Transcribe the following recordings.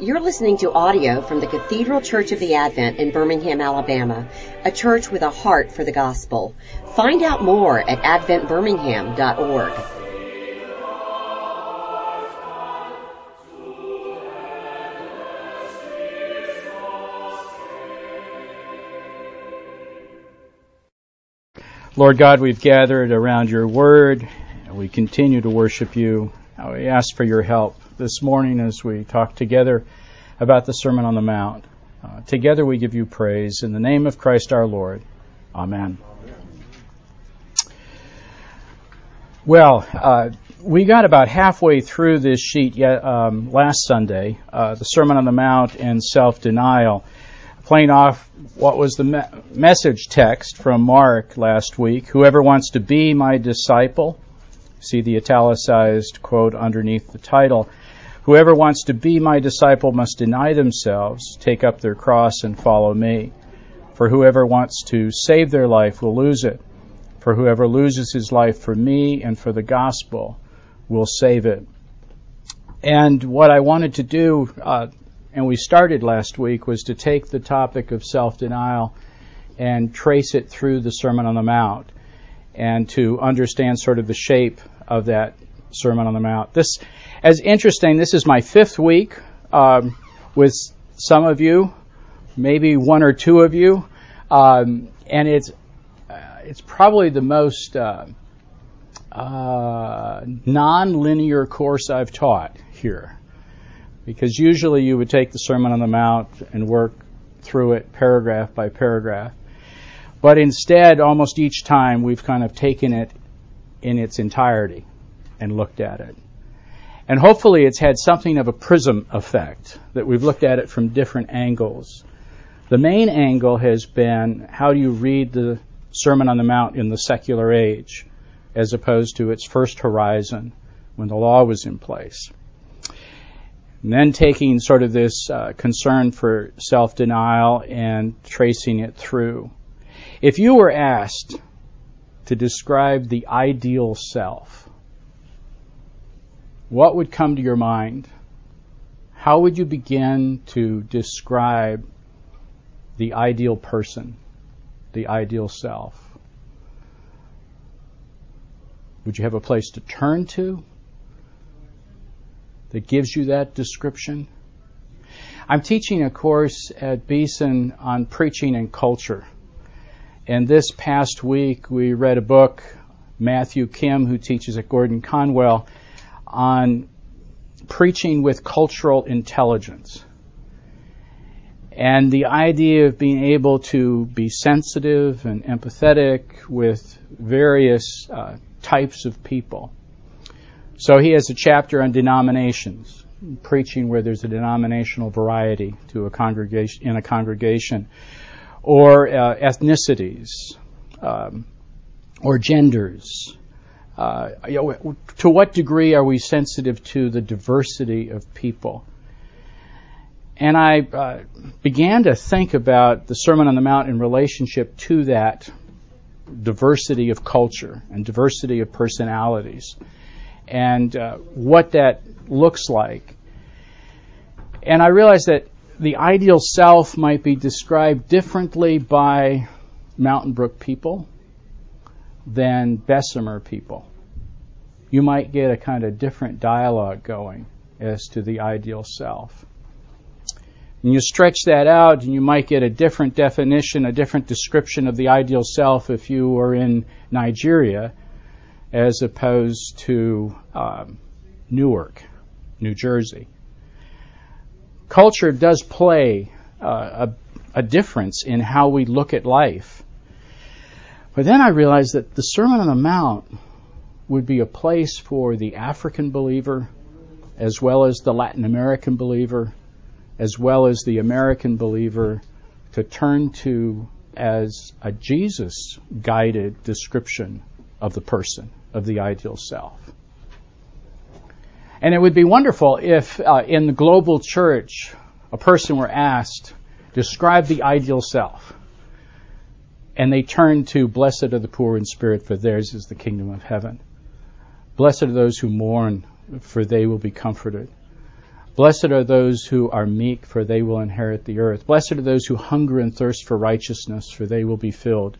You're listening to audio from the Cathedral Church of the Advent in Birmingham, Alabama, a church with a heart for the gospel. Find out more at adventbirmingham.org. Lord God, we've gathered around your word and we continue to worship you. We ask for your help this morning as we talk together about the Sermon on the Mount. Uh, together we give you praise in the name of Christ our Lord. Amen. Well, uh, we got about halfway through this sheet yet, um, last Sunday, uh, the Sermon on the Mount and self denial, playing off what was the me- message text from Mark last week. Whoever wants to be my disciple, see the italicized quote underneath the title. Whoever wants to be my disciple must deny themselves, take up their cross, and follow me. For whoever wants to save their life will lose it. For whoever loses his life for me and for the gospel will save it. And what I wanted to do, uh, and we started last week, was to take the topic of self denial and trace it through the Sermon on the Mount and to understand sort of the shape of that Sermon on the Mount. This as interesting. This is my fifth week um, with some of you, maybe one or two of you, um, and it's uh, it's probably the most uh, uh, non-linear course I've taught here, because usually you would take the Sermon on the Mount and work through it paragraph by paragraph. But instead, almost each time, we've kind of taken it in its entirety and looked at it. And hopefully it's had something of a prism effect, that we've looked at it from different angles. The main angle has been how do you read the Sermon on the Mount in the secular age, as opposed to its first horizon when the law was in place. And then taking sort of this uh, concern for self denial and tracing it through. If you were asked to describe the ideal self, what would come to your mind? How would you begin to describe the ideal person, the ideal self? Would you have a place to turn to that gives you that description? I'm teaching a course at Beeson on preaching and culture. And this past week we read a book, Matthew Kim, who teaches at Gordon Conwell, on preaching with cultural intelligence. And the idea of being able to be sensitive and empathetic with various uh, types of people. So he has a chapter on denominations, preaching where there's a denominational variety to a congregation in a congregation, or uh, ethnicities, um, or genders, uh, you know, to what degree are we sensitive to the diversity of people? And I uh, began to think about the Sermon on the Mount in relationship to that diversity of culture and diversity of personalities and uh, what that looks like. And I realized that the ideal self might be described differently by Mountain Brook people than Bessemer people you might get a kind of different dialogue going as to the ideal self. And you stretch that out, and you might get a different definition, a different description of the ideal self if you were in Nigeria as opposed to um, Newark, New Jersey. Culture does play uh, a, a difference in how we look at life. But then I realized that the Sermon on the Mount would be a place for the African believer, as well as the Latin American believer, as well as the American believer, to turn to as a Jesus guided description of the person, of the ideal self. And it would be wonderful if uh, in the global church a person were asked, describe the ideal self. And they turn to, blessed are the poor in spirit, for theirs is the kingdom of heaven. Blessed are those who mourn, for they will be comforted. Blessed are those who are meek, for they will inherit the earth. Blessed are those who hunger and thirst for righteousness, for they will be filled.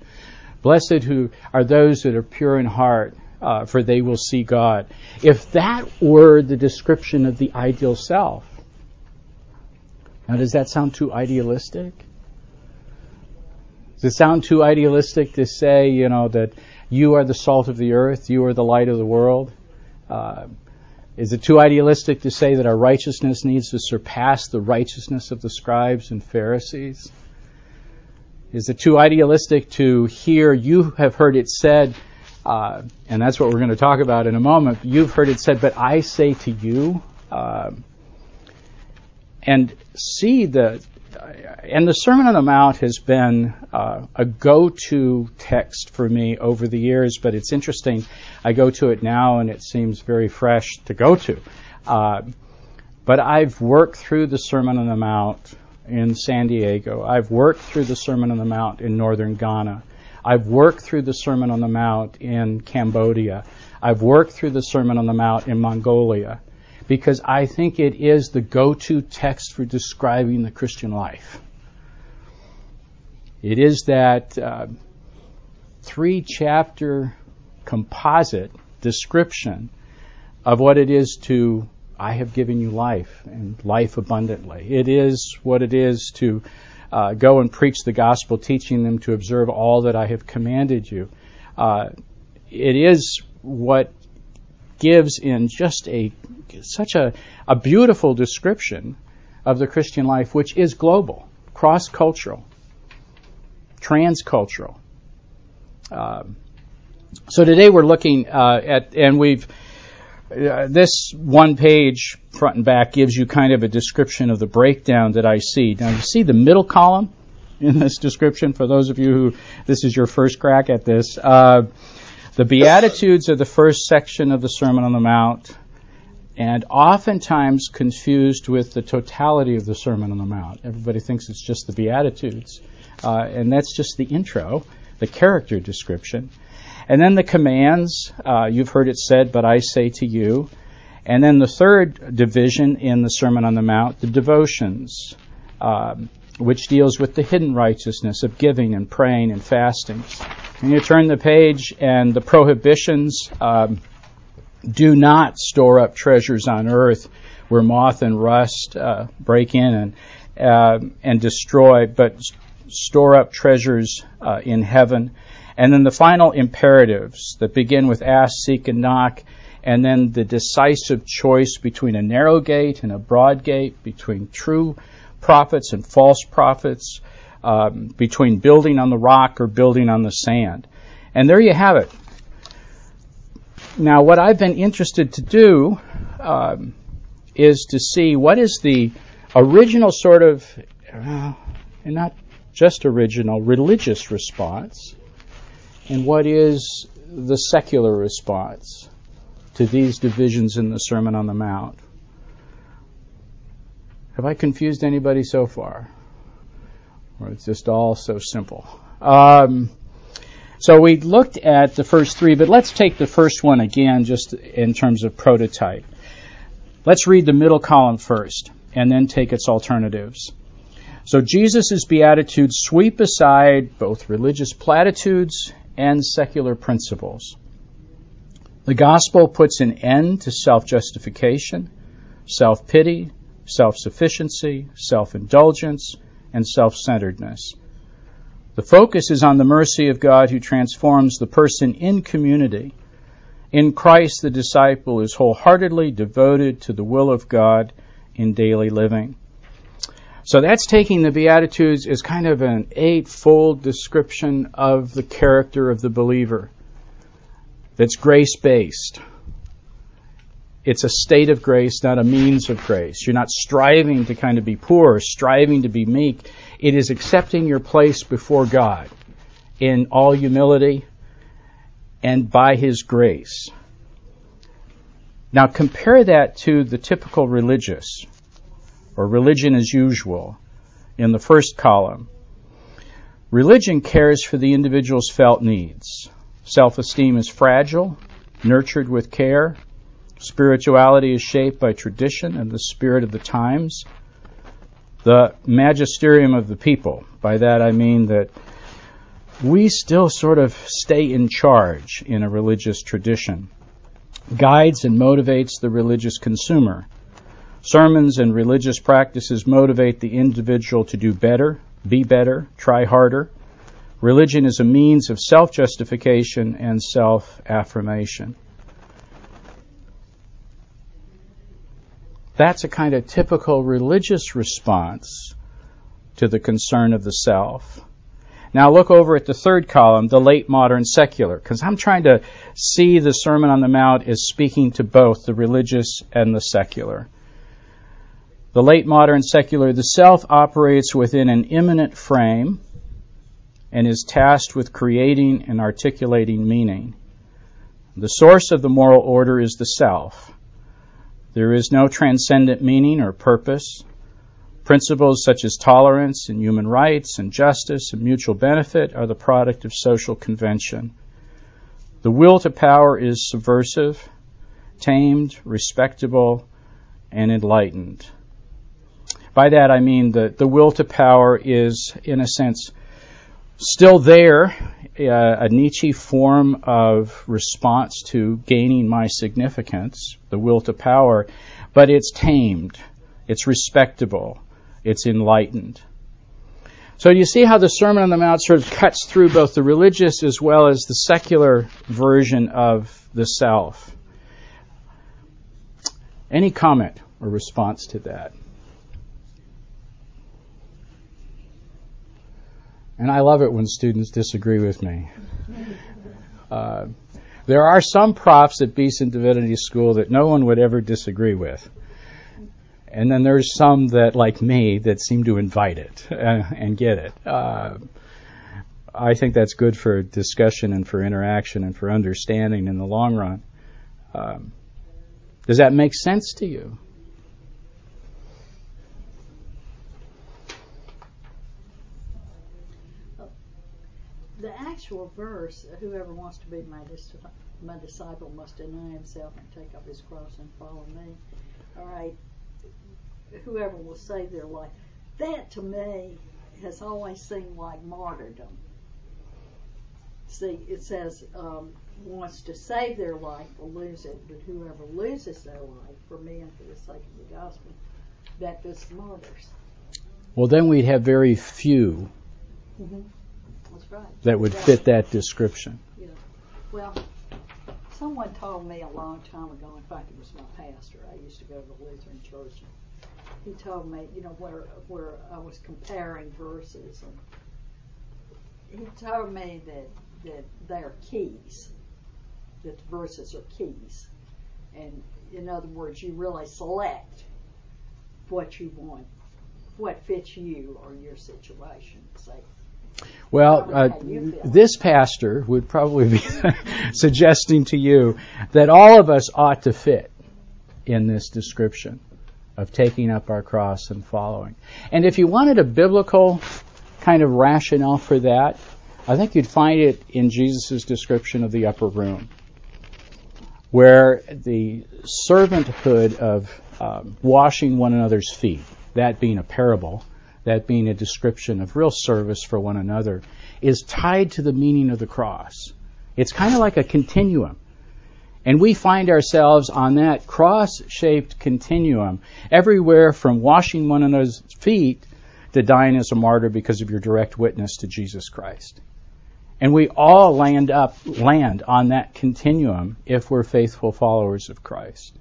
Blessed who are those that are pure in heart, uh, for they will see God. If that were the description of the ideal self, now does that sound too idealistic? Does it sound too idealistic to say, you know, that you are the salt of the earth, you are the light of the world? Uh, is it too idealistic to say that our righteousness needs to surpass the righteousness of the scribes and Pharisees? Is it too idealistic to hear, you have heard it said, uh, and that's what we're going to talk about in a moment, you've heard it said, but I say to you, uh, and see the and the Sermon on the Mount has been uh, a go-to text for me over the years, but it's interesting. I go to it now, and it seems very fresh to go to. Uh, but I've worked through the Sermon on the Mount in San Diego. I've worked through the Sermon on the Mount in northern Ghana. I've worked through the Sermon on the Mount in Cambodia. I've worked through the Sermon on the Mount in Mongolia because I think it is the go to text for describing the Christian life. It is that uh, three chapter composite description of what it is to I have given you life and life abundantly. It is what it is to uh, go and preach the gospel, teaching them to observe all that I have commanded you. Uh, it is what gives in just a such a, a beautiful description of the Christian life, which is global, cross cultural, transcultural. Um, so today we're looking uh, at, and we've uh, this one page front and back gives you kind of a description of the breakdown that I see. Now you see the middle column in this description. For those of you who this is your first crack at this. Uh, the Beatitudes are the first section of the Sermon on the Mount, and oftentimes confused with the totality of the Sermon on the Mount. Everybody thinks it's just the Beatitudes, uh, and that's just the intro, the character description. And then the commands, uh, you've heard it said, but I say to you. And then the third division in the Sermon on the Mount, the devotions. Um, which deals with the hidden righteousness of giving and praying and fasting. And you turn the page, and the prohibitions um, do not store up treasures on earth where moth and rust uh, break in and uh, and destroy, but store up treasures uh, in heaven. And then the final imperatives that begin with ask, seek, and knock, and then the decisive choice between a narrow gate and a broad gate, between true prophets and false prophets, um, between building on the rock or building on the sand. And there you have it. Now, what I've been interested to do um, is to see what is the original sort of, uh, and not just original, religious response, and what is the secular response to these divisions in the Sermon on the Mount. Have I confused anybody so far? Or it's just all so simple. Um, so we looked at the first three, but let's take the first one again, just in terms of prototype. Let's read the middle column first, and then take its alternatives. So Jesus' Beatitudes sweep aside both religious platitudes and secular principles. The gospel puts an end to self justification, self pity, self sufficiency, self indulgence, and self centeredness. The focus is on the mercy of God who transforms the person in community. In Christ, the disciple is wholeheartedly devoted to the will of God in daily living. So that's taking the Beatitudes as kind of an eightfold description of the character of the believer that's grace based. It's a state of grace, not a means of grace. You're not striving to kind of be poor, striving to be meek. It is accepting your place before God in all humility and by His grace. Now compare that to the typical religious or religion as usual in the first column. Religion cares for the individual's felt needs. Self esteem is fragile, nurtured with care, Spirituality is shaped by tradition and the spirit of the times. The magisterium of the people. By that I mean that we still sort of stay in charge in a religious tradition. Guides and motivates the religious consumer. Sermons and religious practices motivate the individual to do better, be better, try harder. Religion is a means of self justification and self affirmation. That's a kind of typical religious response to the concern of the self. Now look over at the third column, the late modern secular, because I'm trying to see the Sermon on the Mount as speaking to both the religious and the secular. The late modern secular, the self operates within an immanent frame and is tasked with creating and articulating meaning. The source of the moral order is the self. There is no transcendent meaning or purpose. Principles such as tolerance and human rights and justice and mutual benefit are the product of social convention. The will to power is subversive, tamed, respectable, and enlightened. By that I mean that the will to power is, in a sense, still there, uh, a Nietzsche form of response to gaining my significance, the will to power, but it's tamed, it's respectable, it's enlightened. So you see how the Sermon on the Mount sort of cuts through both the religious as well as the secular version of the self. Any comment or response to that? And I love it when students disagree with me. Uh, there are some profs at Beeson Divinity School that no one would ever disagree with. And then there's some that, like me, that seem to invite it uh, and get it. Uh, I think that's good for discussion and for interaction and for understanding in the long run. Um, does that make sense to you? The actual verse, whoever wants to be my, dis- my disciple must deny himself and take up his cross and follow me. All right. Whoever will save their life. That to me has always seemed like martyrdom. See, it says, um, wants to save their life will lose it, but whoever loses their life for me and for the sake of the gospel, that is martyrs. Well, then we'd have very few mm-hmm. Right. that would fit that description. Yeah. Well, someone told me a long time ago, in fact, it was my pastor. I used to go to the Lutheran church. He told me, you know, where where I was comparing verses, and he told me that that they're keys, that the verses are keys, and in other words, you really select what you want, what fits you or your situation. Say, well, uh, this pastor would probably be suggesting to you that all of us ought to fit in this description of taking up our cross and following. And if you wanted a biblical kind of rationale for that, I think you'd find it in Jesus' description of the upper room, where the servanthood of um, washing one another's feet, that being a parable, that being a description of real service for one another, is tied to the meaning of the cross. It's kind of like a continuum. And we find ourselves on that cross shaped continuum, everywhere from washing one another's feet to dying as a martyr because of your direct witness to Jesus Christ. And we all land up, land on that continuum if we're faithful followers of Christ.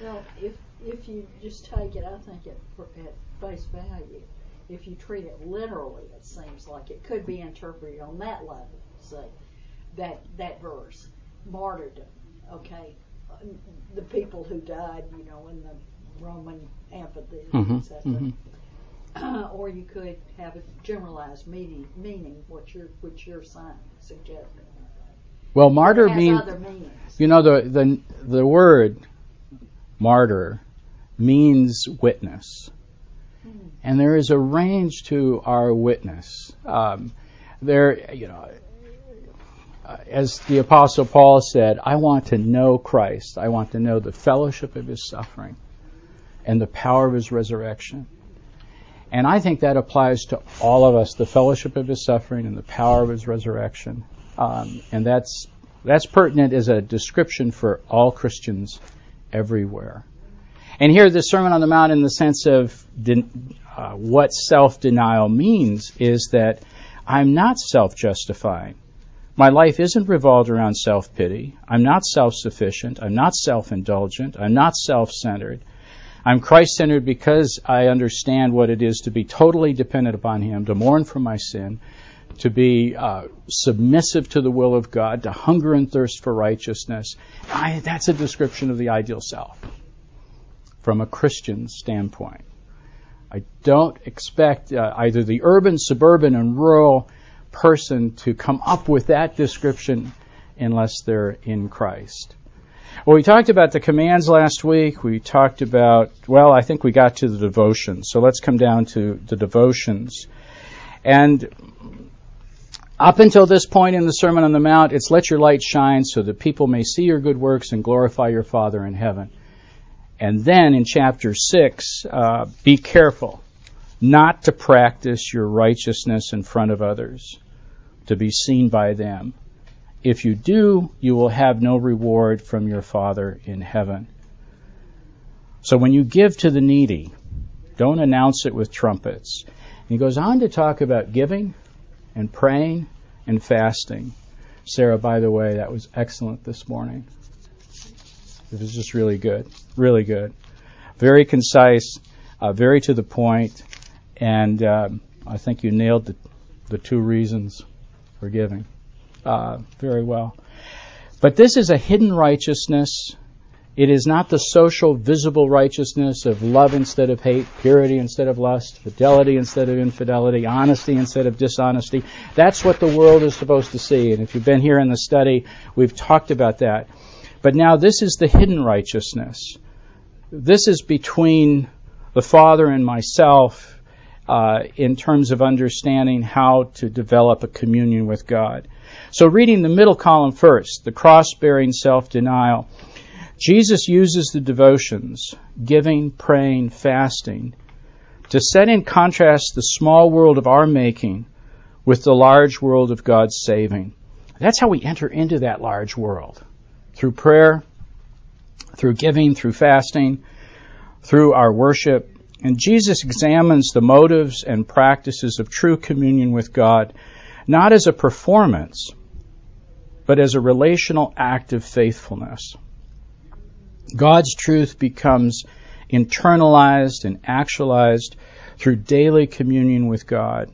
Well, if, if you just take it, I think, at, at face value, if you treat it literally, it seems like it could be interpreted on that level. Say that that verse, martyrdom. Okay, the people who died, you know, in the Roman amphitheater, mm-hmm, etc. Mm-hmm. or you could have a generalized meaning, meaning what you're which you're suggesting. Well, martyr means you know the the the word martyr means witness. And there is a range to our witness. Um, there, you know, uh, as the Apostle Paul said, I want to know Christ. I want to know the fellowship of his suffering and the power of his resurrection. And I think that applies to all of us the fellowship of his suffering and the power of his resurrection. Um, and that's, that's pertinent as a description for all Christians everywhere. And here, the Sermon on the Mount, in the sense of uh, what self denial means, is that I'm not self justifying. My life isn't revolved around self pity. I'm not self sufficient. I'm not self indulgent. I'm not self centered. I'm Christ centered because I understand what it is to be totally dependent upon Him, to mourn for my sin, to be uh, submissive to the will of God, to hunger and thirst for righteousness. I, that's a description of the ideal self from a Christian standpoint. I don't expect uh, either the urban, suburban, and rural person to come up with that description unless they're in Christ. Well, we talked about the commands last week. We talked about, well, I think we got to the devotions. So let's come down to the devotions. And up until this point in the Sermon on the Mount, it's let your light shine so that people may see your good works and glorify your Father in heaven. And then in chapter 6, uh, be careful not to practice your righteousness in front of others, to be seen by them. If you do, you will have no reward from your Father in heaven. So when you give to the needy, don't announce it with trumpets. And he goes on to talk about giving and praying and fasting. Sarah, by the way, that was excellent this morning. It was just really good, really good, very concise, uh, very to the point, and um, I think you nailed the, the two reasons for giving uh, very well. But this is a hidden righteousness. It is not the social, visible righteousness of love instead of hate, purity instead of lust, fidelity instead of infidelity, honesty instead of dishonesty. That's what the world is supposed to see. And if you've been here in the study, we've talked about that. But now this is the hidden righteousness. This is between the Father and myself uh, in terms of understanding how to develop a communion with God. So, reading the middle column first, the cross bearing self denial, Jesus uses the devotions, giving, praying, fasting, to set in contrast the small world of our making with the large world of God's saving. That's how we enter into that large world through prayer, through giving, through fasting, through our worship. And Jesus examines the motives and practices of true communion with God, not as a performance, but as a relational act of faithfulness. God's truth becomes internalized and actualized through daily communion with God.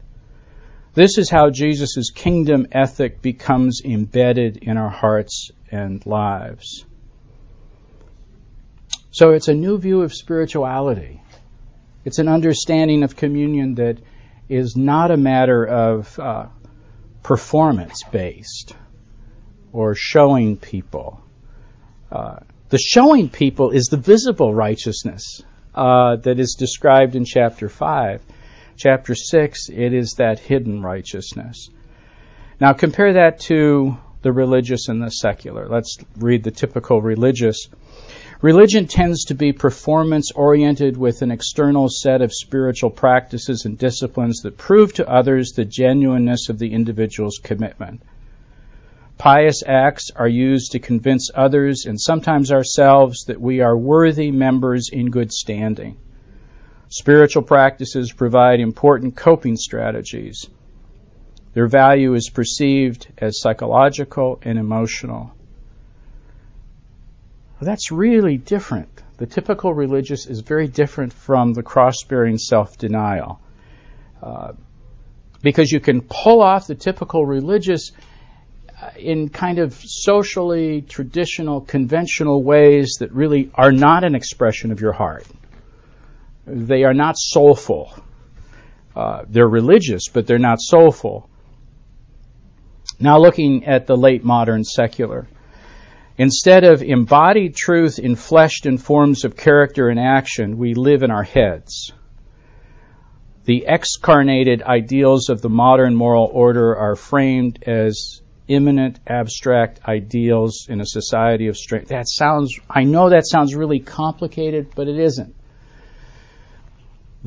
This is how Jesus' kingdom ethic becomes embedded in our hearts and lives. So it's a new view of spirituality. It's an understanding of communion that is not a matter of uh, performance based or showing people. Uh, the showing people is the visible righteousness uh, that is described in chapter 5. Chapter 6, it is that hidden righteousness. Now compare that to the religious and the secular. Let's read the typical religious. Religion tends to be performance oriented with an external set of spiritual practices and disciplines that prove to others the genuineness of the individual's commitment. Pious acts are used to convince others and sometimes ourselves that we are worthy members in good standing. Spiritual practices provide important coping strategies their value is perceived as psychological and emotional. Well, that's really different. The typical religious is very different from the cross bearing self denial. Uh, because you can pull off the typical religious uh, in kind of socially traditional, conventional ways that really are not an expression of your heart. They are not soulful. Uh, they're religious, but they're not soulful. Now, looking at the late modern secular. Instead of embodied truth infleshed in forms of character and action, we live in our heads. The excarnated ideals of the modern moral order are framed as immanent abstract ideals in a society of strength. That sounds, I know that sounds really complicated, but it isn't.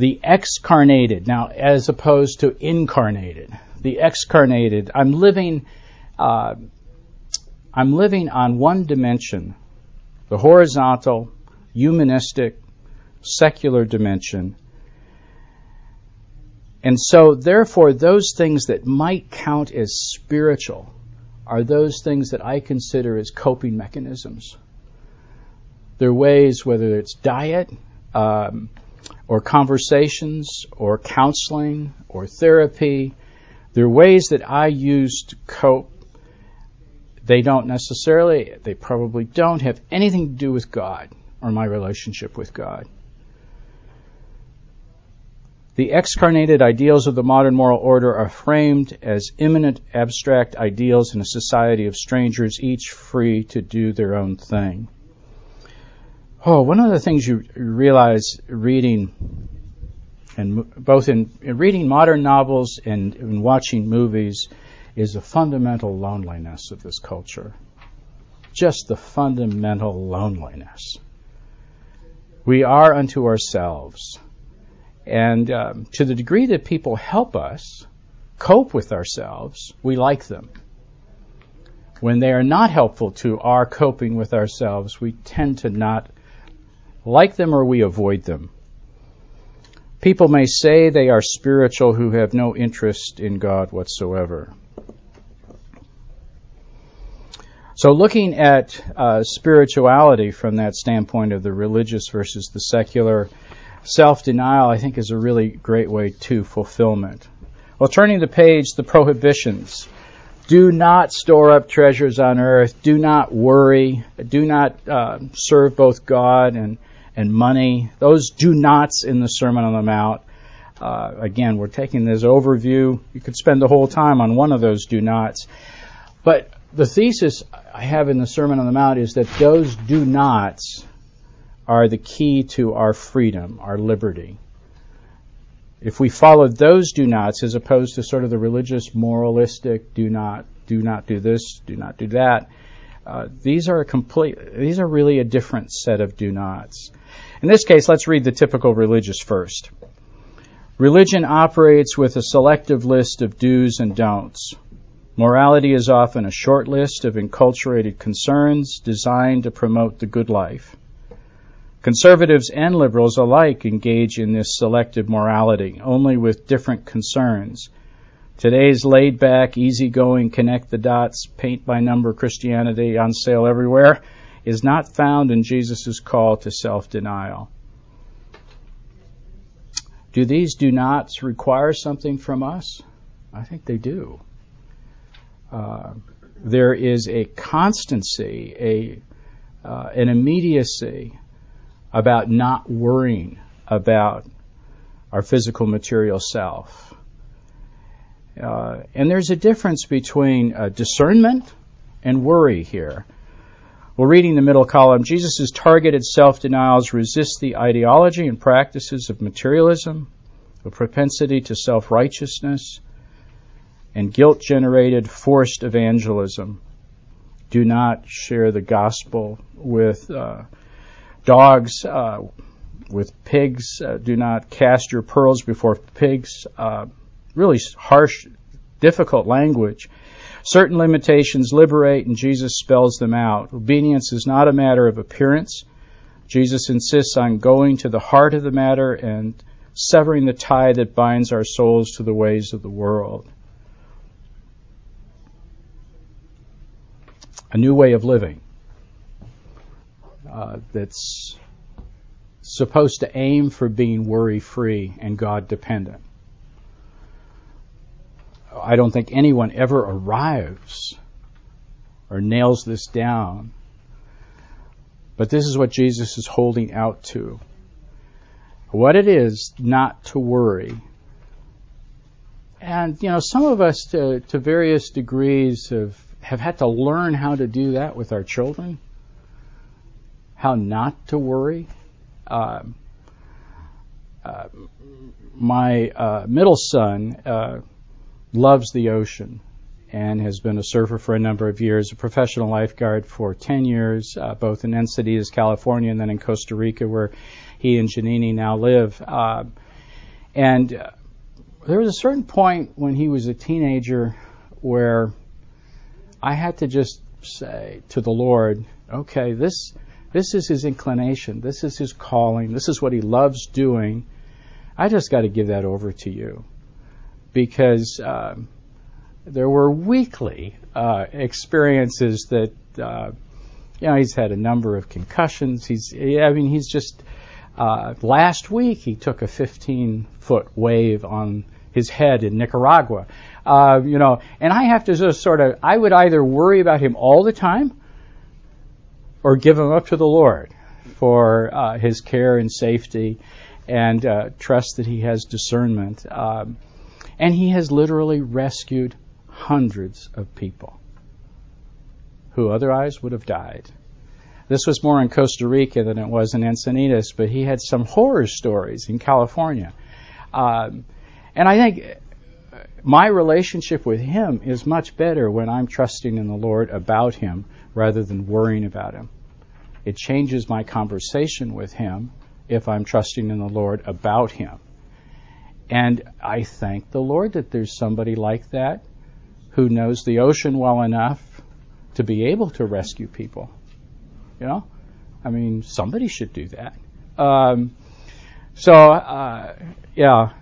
The excarnated, now as opposed to incarnated, the excarnated, I'm living, uh, I'm living on one dimension, the horizontal, humanistic, secular dimension. And so, therefore, those things that might count as spiritual are those things that I consider as coping mechanisms. They're ways, whether it's diet, um, or conversations, or counseling, or therapy, they're ways that I use to cope. They don't necessarily, they probably don't have anything to do with God or my relationship with God. The excarnated ideals of the modern moral order are framed as immanent abstract ideals in a society of strangers, each free to do their own thing. Oh, one of the things you realize reading, and both in, in reading modern novels and in watching movies, is the fundamental loneliness of this culture. Just the fundamental loneliness. We are unto ourselves. And um, to the degree that people help us cope with ourselves, we like them. When they are not helpful to our coping with ourselves, we tend to not like them or we avoid them. People may say they are spiritual who have no interest in God whatsoever. So, looking at uh, spirituality from that standpoint of the religious versus the secular, self denial, I think, is a really great way to fulfillment. Well, turning the page, the prohibitions. Do not store up treasures on earth. Do not worry. Do not uh, serve both God and, and money. Those do nots in the Sermon on the Mount. Uh, again, we're taking this overview. You could spend the whole time on one of those do nots. But the thesis I have in the Sermon on the Mount is that those do nots are the key to our freedom, our liberty. If we follow those do nots as opposed to sort of the religious, moralistic, do not, do not do this, do not do that, uh, these are a complete, these are really a different set of do nots. In this case, let's read the typical religious first. Religion operates with a selective list of do's and don'ts. Morality is often a short list of enculturated concerns designed to promote the good life. Conservatives and liberals alike engage in this selective morality, only with different concerns. Today's laid back, easygoing, connect the dots, paint by number Christianity on sale everywhere is not found in Jesus' call to self denial. Do these do nots require something from us? I think they do. Uh, there is a constancy, a uh, an immediacy about not worrying about our physical material self. Uh, and there's a difference between uh, discernment and worry here. Well, reading the middle column, Jesus' targeted self denials resist the ideology and practices of materialism, a propensity to self righteousness, and guilt generated forced evangelism. Do not share the gospel with uh, dogs, uh, with pigs. Uh, do not cast your pearls before pigs. Uh, really harsh, difficult language. Certain limitations liberate, and Jesus spells them out. Obedience is not a matter of appearance. Jesus insists on going to the heart of the matter and severing the tie that binds our souls to the ways of the world. A new way of living uh, that's supposed to aim for being worry free and God dependent. I don't think anyone ever arrives or nails this down. But this is what Jesus is holding out to. What it is not to worry. And, you know, some of us to, to various degrees have, have had to learn how to do that with our children how not to worry. Uh, uh, my uh, middle son uh, loves the ocean, and has been a surfer for a number of years, a professional lifeguard for 10 years, uh, both in Encinitas, California, and then in Costa Rica, where he and Janini now live. Uh, and uh, there was a certain point when he was a teenager where I had to just say to the Lord, okay, this this is his inclination, this is his calling, this is what he loves doing. I just got to give that over to you because um, there were weekly uh, experiences that uh, you know he's had a number of concussions. He's I mean he's just uh, last week he took a 15 foot wave on his head in Nicaragua. Uh, you know, and I have to just sort of I would either worry about him all the time or give him up to the Lord for uh, his care and safety and uh, trust that he has discernment. Um, and he has literally rescued hundreds of people who otherwise would have died. This was more in Costa Rica than it was in Encinitas, but he had some horror stories in California. Um, and I think my relationship with him is much better when I'm trusting in the Lord about him rather than worrying about him. It changes my conversation with him if I'm trusting in the Lord about him. And I thank the Lord that there's somebody like that who knows the ocean well enough to be able to rescue people. You know? I mean, somebody should do that. Um, so, uh, yeah,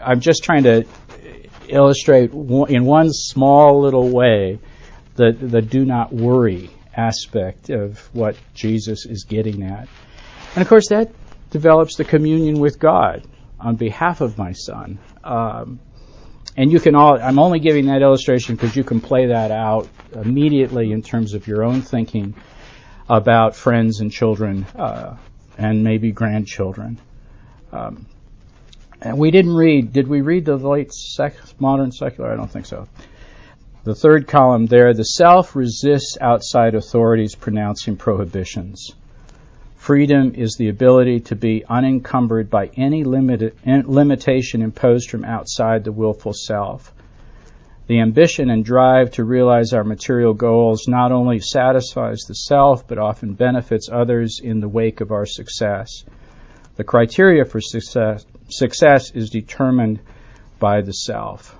I'm just trying to illustrate in one small little way the, the do not worry aspect of what Jesus is getting at. And of course, that develops the communion with God on behalf of my son. Um, and you can all, I'm only giving that illustration because you can play that out immediately in terms of your own thinking about friends and children uh, and maybe grandchildren. Um, and we didn't read, did we read the late sec- modern secular? I don't think so. The third column there, the self resists outside authorities pronouncing prohibitions. Freedom is the ability to be unencumbered by any limit, eh, limitation imposed from outside the willful self. The ambition and drive to realize our material goals not only satisfies the self, but often benefits others in the wake of our success. The criteria for success, success is determined by the self.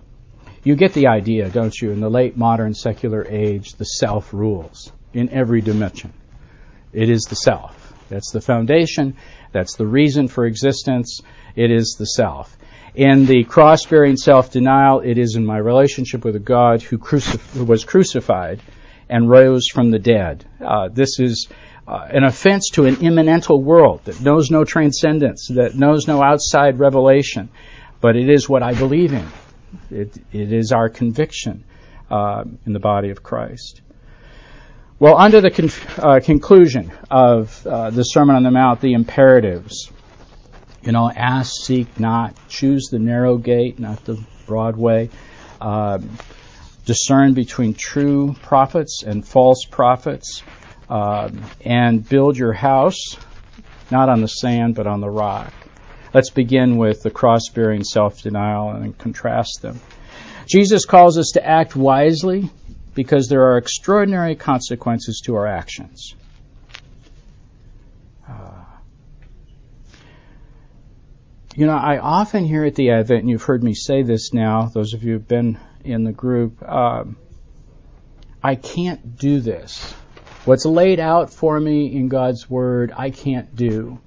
You get the idea, don't you? In the late modern secular age, the self rules in every dimension. It is the self. That's the foundation. That's the reason for existence. It is the self. In the cross bearing self denial, it is in my relationship with a God who, crucif- who was crucified and rose from the dead. Uh, this is uh, an offense to an immanental world that knows no transcendence, that knows no outside revelation, but it is what I believe in. It, it is our conviction uh, in the body of Christ. Well, under the uh, conclusion of uh, the Sermon on the Mount, the imperatives, you know, ask, seek, not, choose the narrow gate, not the broad way, um, discern between true prophets and false prophets, um, and build your house not on the sand but on the rock. Let's begin with the cross bearing self denial and contrast them. Jesus calls us to act wisely because there are extraordinary consequences to our actions. Uh, you know, I often hear at the Advent, and you've heard me say this now, those of you who've been in the group, um, I can't do this. What's laid out for me in God's Word, I can't do,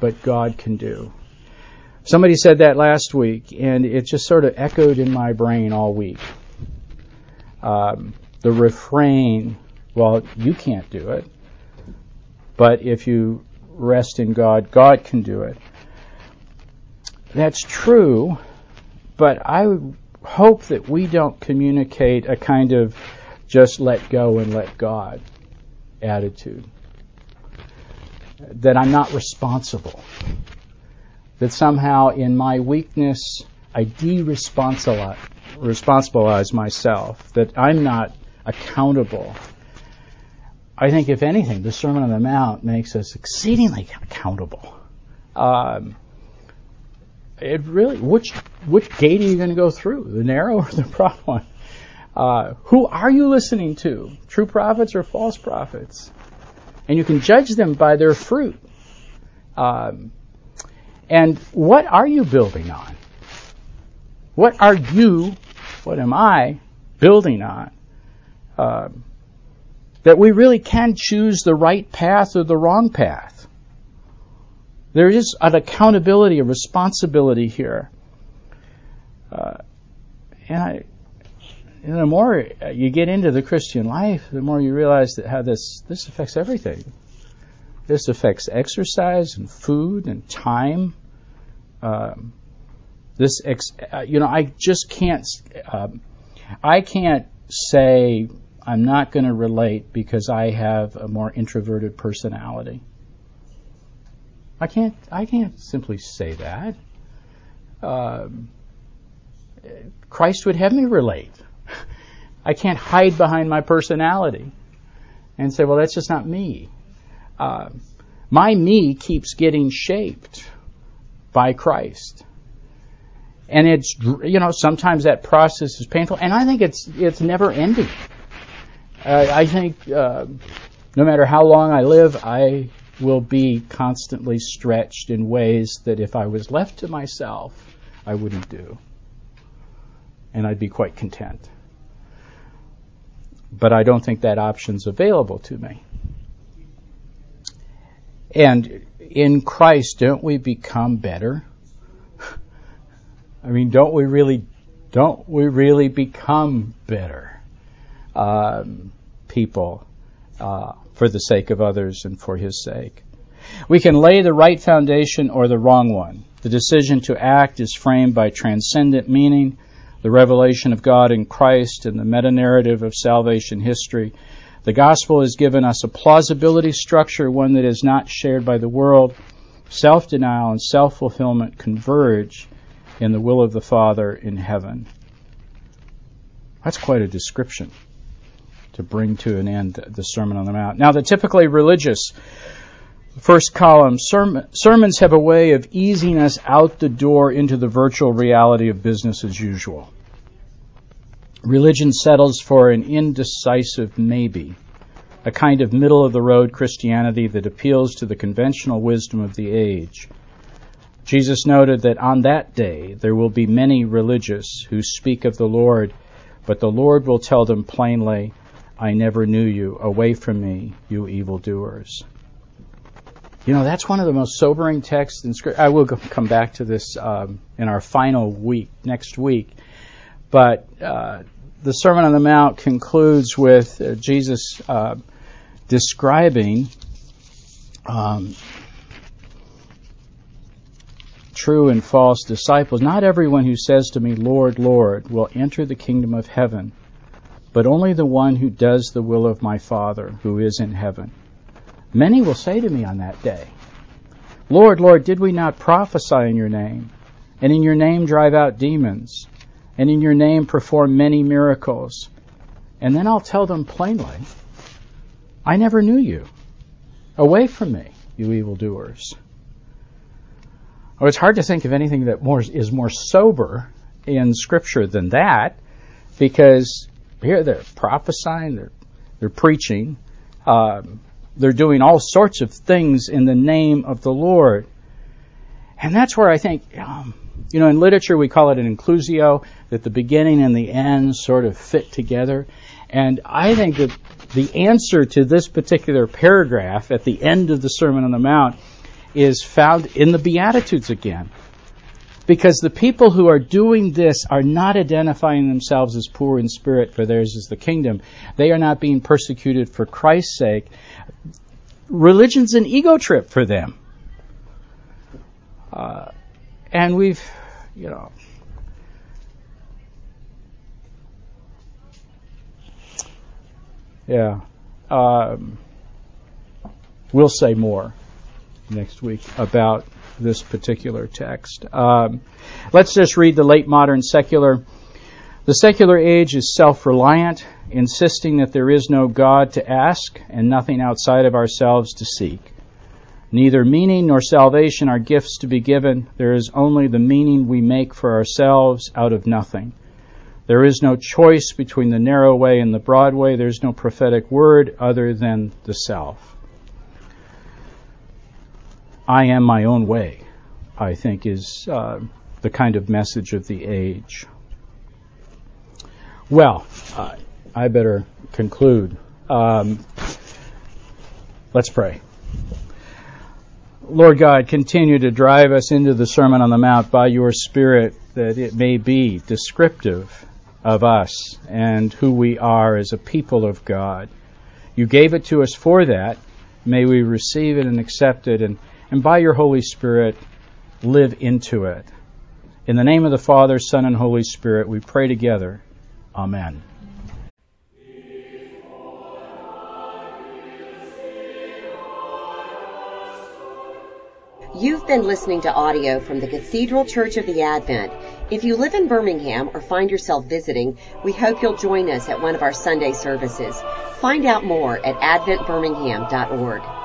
but God can do. Somebody said that last week, and it just sort of echoed in my brain all week um, the refrain, well, you can't do it, but if you rest in God, God can do it. That's true, but I hope that we don't communicate a kind of just let go and let God attitude. That I'm not responsible. That somehow in my weakness I de-responsibilize responsibilize myself, that I'm not accountable. I think, if anything, the Sermon on the Mount makes us exceedingly accountable. Um, it really, which which gate are you going to go through, the narrow or the broad one? Uh, who are you listening to? True prophets or false prophets? And you can judge them by their fruit. Um, and what are you building on? What are you, what am I building on? Um, that we really can choose the right path or the wrong path. There is an accountability, a responsibility here. Uh, and I, and the more you get into the Christian life, the more you realize that how this this affects everything. This affects exercise and food and time. Um, this, ex- uh, you know, I just can't. Um, I can't say I'm not going to relate because I have a more introverted personality. I can't. I can't simply say that. Um, Christ would have me relate. I can't hide behind my personality and say, "Well, that's just not me." Uh, my me keeps getting shaped by Christ and it's you know sometimes that process is painful, and I think it's it's never ending. Uh, I think uh, no matter how long I live, I will be constantly stretched in ways that if I was left to myself, I wouldn't do, and I'd be quite content. But I don't think that option's available to me. And in Christ, don't we become better? I mean, don't we really, don't we really become better um, people uh, for the sake of others and for His sake? We can lay the right foundation or the wrong one. The decision to act is framed by transcendent meaning, the revelation of God in Christ, and the meta narrative of salvation history. The gospel has given us a plausibility structure, one that is not shared by the world. Self denial and self fulfillment converge in the will of the Father in heaven. That's quite a description to bring to an end the Sermon on the Mount. Now, the typically religious first column sermon, sermons have a way of easing us out the door into the virtual reality of business as usual. Religion settles for an indecisive maybe, a kind of middle of the road Christianity that appeals to the conventional wisdom of the age. Jesus noted that on that day there will be many religious who speak of the Lord, but the Lord will tell them plainly, I never knew you. Away from me, you evildoers. You know, that's one of the most sobering texts in Scripture. I will come back to this um, in our final week, next week. But uh, the Sermon on the Mount concludes with uh, Jesus uh, describing um, true and false disciples. Not everyone who says to me, Lord, Lord, will enter the kingdom of heaven, but only the one who does the will of my Father who is in heaven. Many will say to me on that day, Lord, Lord, did we not prophesy in your name, and in your name drive out demons, and in your name perform many miracles? And then I'll tell them plainly, I never knew you. Away from me, you evildoers. Oh, it's hard to think of anything that more is more sober in Scripture than that, because here they're prophesying, they're they're preaching, um, they're doing all sorts of things in the name of the Lord, and that's where I think, um, you know, in literature we call it an inclusio, that the beginning and the end sort of fit together, and I think that the answer to this particular paragraph at the end of the Sermon on the Mount is found in the Beatitudes again. Because the people who are doing this are not identifying themselves as poor in spirit, for theirs is the kingdom. They are not being persecuted for Christ's sake. Religion's an ego trip for them. Uh, and we've, you know, yeah, um, we'll say more next week about this particular text. Um, let's just read the late modern secular. The secular age is self reliant, insisting that there is no God to ask and nothing outside of ourselves to seek. Neither meaning nor salvation are gifts to be given. There is only the meaning we make for ourselves out of nothing. There is no choice between the narrow way and the broad way. There's no prophetic word other than the self. I am my own way, I think, is uh, the kind of message of the age. Well, uh, I better conclude. Um, let's pray. Lord God, continue to drive us into the Sermon on the Mount by your Spirit that it may be descriptive of us and who we are as a people of God. You gave it to us for that. May we receive it and accept it, and, and by your Holy Spirit, live into it. In the name of the Father, Son, and Holy Spirit, we pray together. Amen. You've been listening to audio from the Cathedral Church of the Advent. If you live in Birmingham or find yourself visiting, we hope you'll join us at one of our Sunday services. Find out more at adventbirmingham.org.